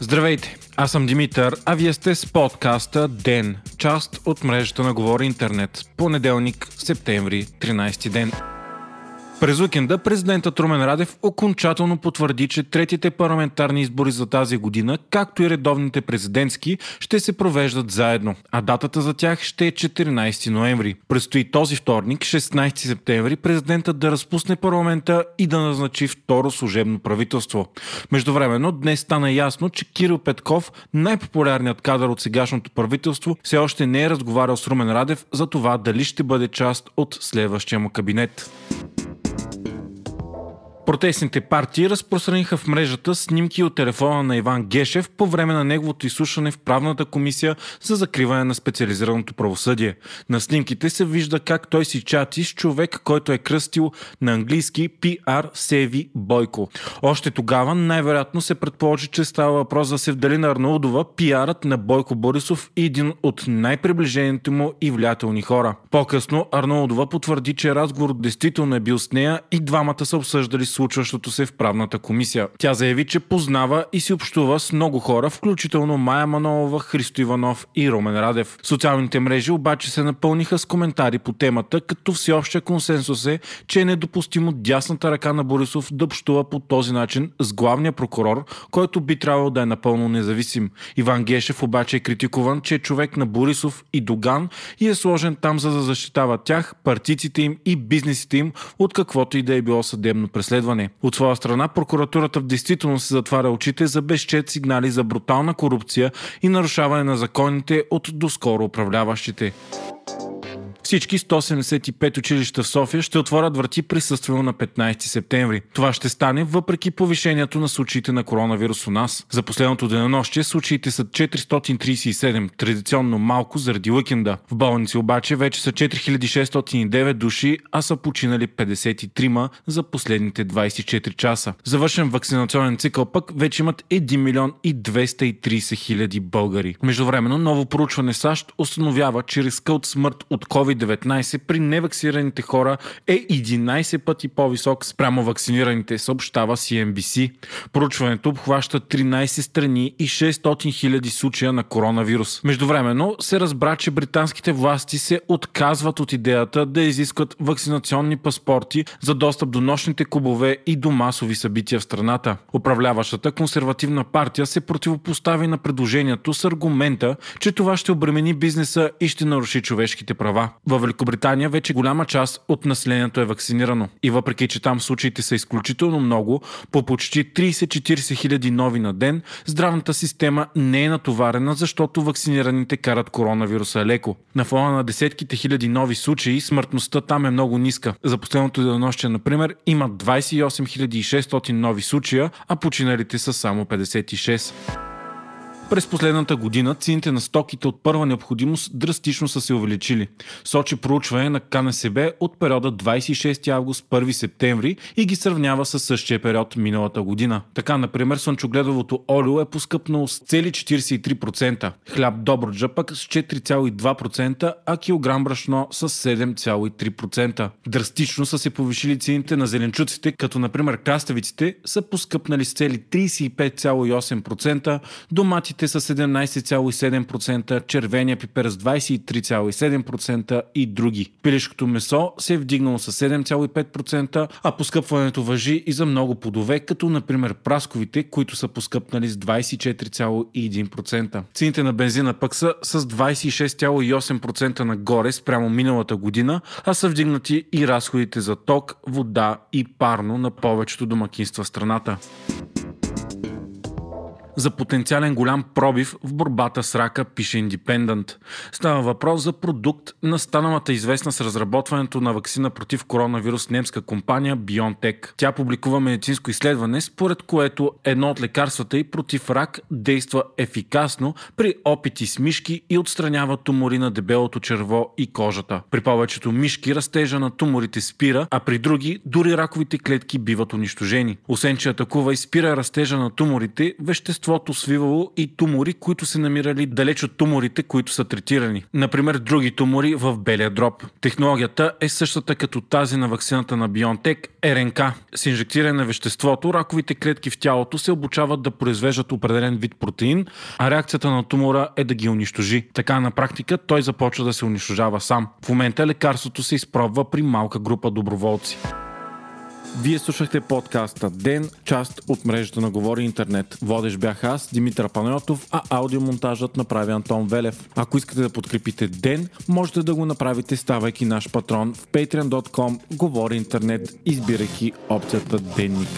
Здравейте, аз съм Димитър, а вие сте с подкаста ДЕН, част от мрежата на Говори Интернет. Понеделник, септември, 13 ден. През уикенда президентът Румен Радев окончателно потвърди, че третите парламентарни избори за тази година, както и редовните президентски, ще се провеждат заедно, а датата за тях ще е 14 ноември. Предстои този вторник, 16 септември, президентът да разпусне парламента и да назначи второ служебно правителство. Междувременно днес стана ясно, че Кирил Петков, най-популярният кадър от сегашното правителство, все още не е разговарял с Румен Радев за това дали ще бъде част от следващия му кабинет. Протестните партии разпространиха в мрежата снимки от телефона на Иван Гешев по време на неговото изслушване в правната комисия за закриване на специализираното правосъдие. На снимките се вижда как той си чати с човек, който е кръстил на английски PR Севи Бойко. Още тогава най-вероятно се предположи, че става въпрос за Севдалина Арнаудова, пиарът на Бойко Борисов и един от най-приближените му и влиятелни хора. По-късно Арнаудова потвърди, че разговор действително е бил с нея и двамата са обсъждали случващото се в правната комисия. Тя заяви, че познава и си общува с много хора, включително Майя Манолова, Христо Иванов и Ромен Радев. Социалните мрежи обаче се напълниха с коментари по темата, като всеобщия консенсус е, че е недопустимо дясната ръка на Борисов да общува по този начин с главния прокурор, който би трябвало да е напълно независим. Иван Гешев обаче е критикуван, че е човек на Борисов и Доган и е сложен там за да защитава тях, партиците им и бизнесите им от каквото и да е било съдебно преследване разследване. От своя страна, прокуратурата в действителност се затваря очите за безчет сигнали за брутална корупция и нарушаване на законите от доскоро управляващите. Всички 175 училища в София ще отворят врати присъствено на 15 септември. Това ще стане въпреки повишението на случаите на коронавирус у нас. За последното денонощие случаите са 437, традиционно малко заради уикенда. В болници обаче вече са 4609 души, а са починали 53 за последните 24 часа. Завършен вакцинационен цикъл пък вече имат 1 милион и 230 хиляди българи. Междувременно ново проучване САЩ установява, че риска от смърт от COVID COVID-19 при невакцинираните хора е 11 пъти по-висок спрямо вакцинираните, съобщава CNBC. Проучването обхваща 13 страни и 600 000 случая на коронавирус. Междувременно се разбра, че британските власти се отказват от идеята да изискват вакцинационни паспорти за достъп до нощните клубове и до масови събития в страната. Управляващата консервативна партия се противопостави на предложението с аргумента, че това ще обремени бизнеса и ще наруши човешките права. В Великобритания вече голяма част от населението е вакцинирано. И въпреки, че там случаите са изключително много, по почти 30-40 хиляди нови на ден, здравната система не е натоварена, защото вакцинираните карат коронавируса леко. На фона на десетките хиляди нови случаи, смъртността там е много ниска. За последното денонощие, например, има 28 600 нови случая, а починалите са само 56. През последната година цените на стоките от първа необходимост драстично са се увеличили. Сочи проучване на КНСБ от периода 26 август 1 септември и ги сравнява с същия период миналата година. Така, например, слънчогледовото олио е поскъпнало с цели 43%, хляб Добруджа пък с 4,2%, а килограм брашно с 7,3%. Драстично са се повишили цените на зеленчуците, като например краставиците са поскъпнали с цели 35,8%, доматите Помидорите с 17,7%, червения пипер с 23,7% и други. Пилешкото месо се е вдигнало с 7,5%, а поскъпването въжи и за много плодове, като например прасковите, които са поскъпнали с 24,1%. Цените на бензина пък са с 26,8% нагоре спрямо миналата година, а са вдигнати и разходите за ток, вода и парно на повечето домакинства в страната за потенциален голям пробив в борбата с рака, пише Independent. Става въпрос за продукт на станалата известна с разработването на вакцина против коронавирус немска компания BioNTech. Тя публикува медицинско изследване, според което едно от лекарствата и против рак действа ефикасно при опити с мишки и отстранява тумори на дебелото черво и кожата. При повечето мишки растежа на туморите спира, а при други дори раковите клетки биват унищожени. Освен, че атакува и спира растежа на туморите, вещество веществото свивало и тумори, които се намирали далеч от туморите, които са третирани. Например, други тумори в белия дроб. Технологията е същата като тази на вакцината на BioNTech РНК. С инжектиране на веществото, раковите клетки в тялото се обучават да произвеждат определен вид протеин, а реакцията на тумора е да ги унищожи. Така на практика той започва да се унищожава сам. В момента лекарството се изпробва при малка група доброволци. Вие слушахте подкаста Ден, част от мрежата на Говори Интернет. Водещ бях аз, Димитър Панайотов, а аудиомонтажът направи Антон Велев. Ако искате да подкрепите Ден, можете да го направите ставайки наш патрон в patreon.com Говори Интернет, избирайки опцията Денник.